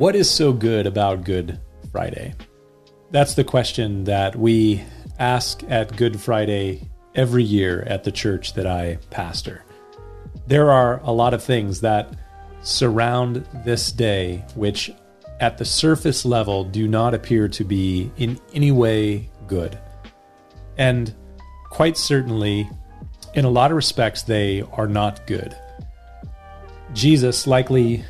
What is so good about Good Friday? That's the question that we ask at Good Friday every year at the church that I pastor. There are a lot of things that surround this day which, at the surface level, do not appear to be in any way good. And quite certainly, in a lot of respects, they are not good. Jesus, likely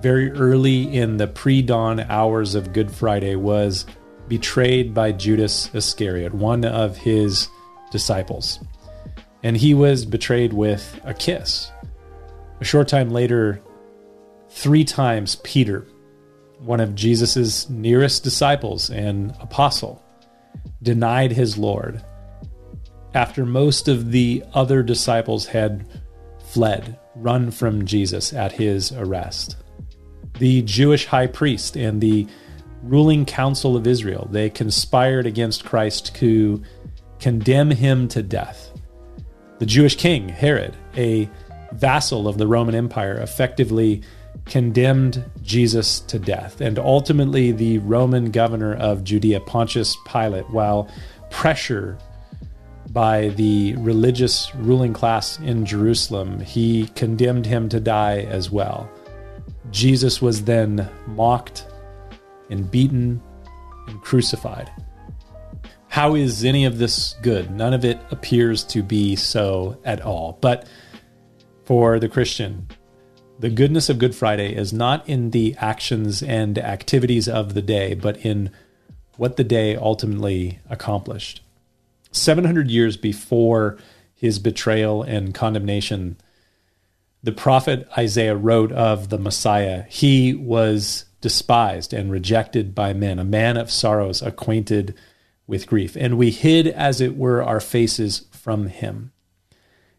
very early in the pre dawn hours of Good Friday, was betrayed by Judas Iscariot, one of his disciples. And he was betrayed with a kiss. A short time later, three times Peter, one of Jesus' nearest disciples and apostle, denied his Lord after most of the other disciples had fled, run from Jesus at his arrest. The Jewish high priest and the ruling council of Israel, they conspired against Christ to condemn him to death. The Jewish king, Herod, a vassal of the Roman Empire, effectively condemned Jesus to death. And ultimately, the Roman governor of Judea, Pontius Pilate, while pressure by the religious ruling class in Jerusalem, he condemned him to die as well. Jesus was then mocked and beaten and crucified. How is any of this good? None of it appears to be so at all. But for the Christian, the goodness of Good Friday is not in the actions and activities of the day, but in what the day ultimately accomplished. 700 years before his betrayal and condemnation, the prophet Isaiah wrote of the Messiah, he was despised and rejected by men, a man of sorrows, acquainted with grief. And we hid, as it were, our faces from him.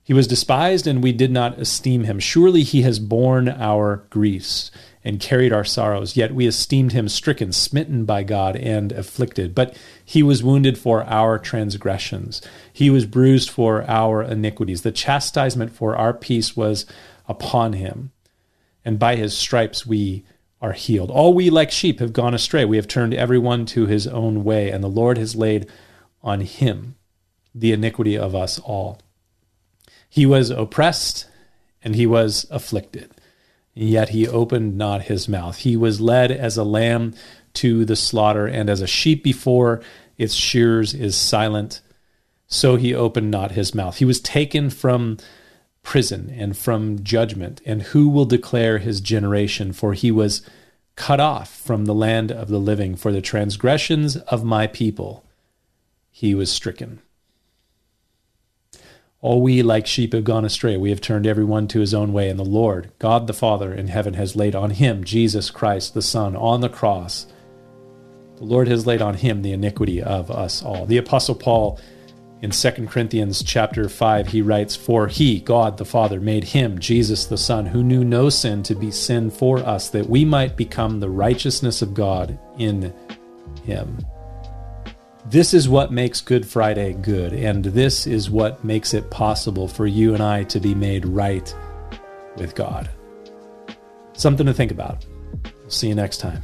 He was despised, and we did not esteem him. Surely he has borne our griefs and carried our sorrows, yet we esteemed him stricken, smitten by God, and afflicted. But he was wounded for our transgressions, he was bruised for our iniquities. The chastisement for our peace was upon him, and by his stripes we are healed. All we like sheep have gone astray. We have turned everyone to his own way, and the Lord has laid on him the iniquity of us all. He was oppressed and he was afflicted, yet he opened not his mouth. He was led as a lamb to the slaughter, and as a sheep before its shears is silent, so he opened not his mouth. He was taken from prison and from judgment. And who will declare his generation? For he was cut off from the land of the living. For the transgressions of my people he was stricken. All we like sheep have gone astray. We have turned every one to his own way. And the Lord, God the Father in heaven, has laid on him, Jesus Christ the Son, on the cross. The Lord has laid on him the iniquity of us all. The Apostle Paul in 2 Corinthians chapter 5, he writes, For he, God the Father, made him, Jesus the Son, who knew no sin, to be sin for us, that we might become the righteousness of God in him. This is what makes Good Friday good, and this is what makes it possible for you and I to be made right with God. Something to think about. See you next time.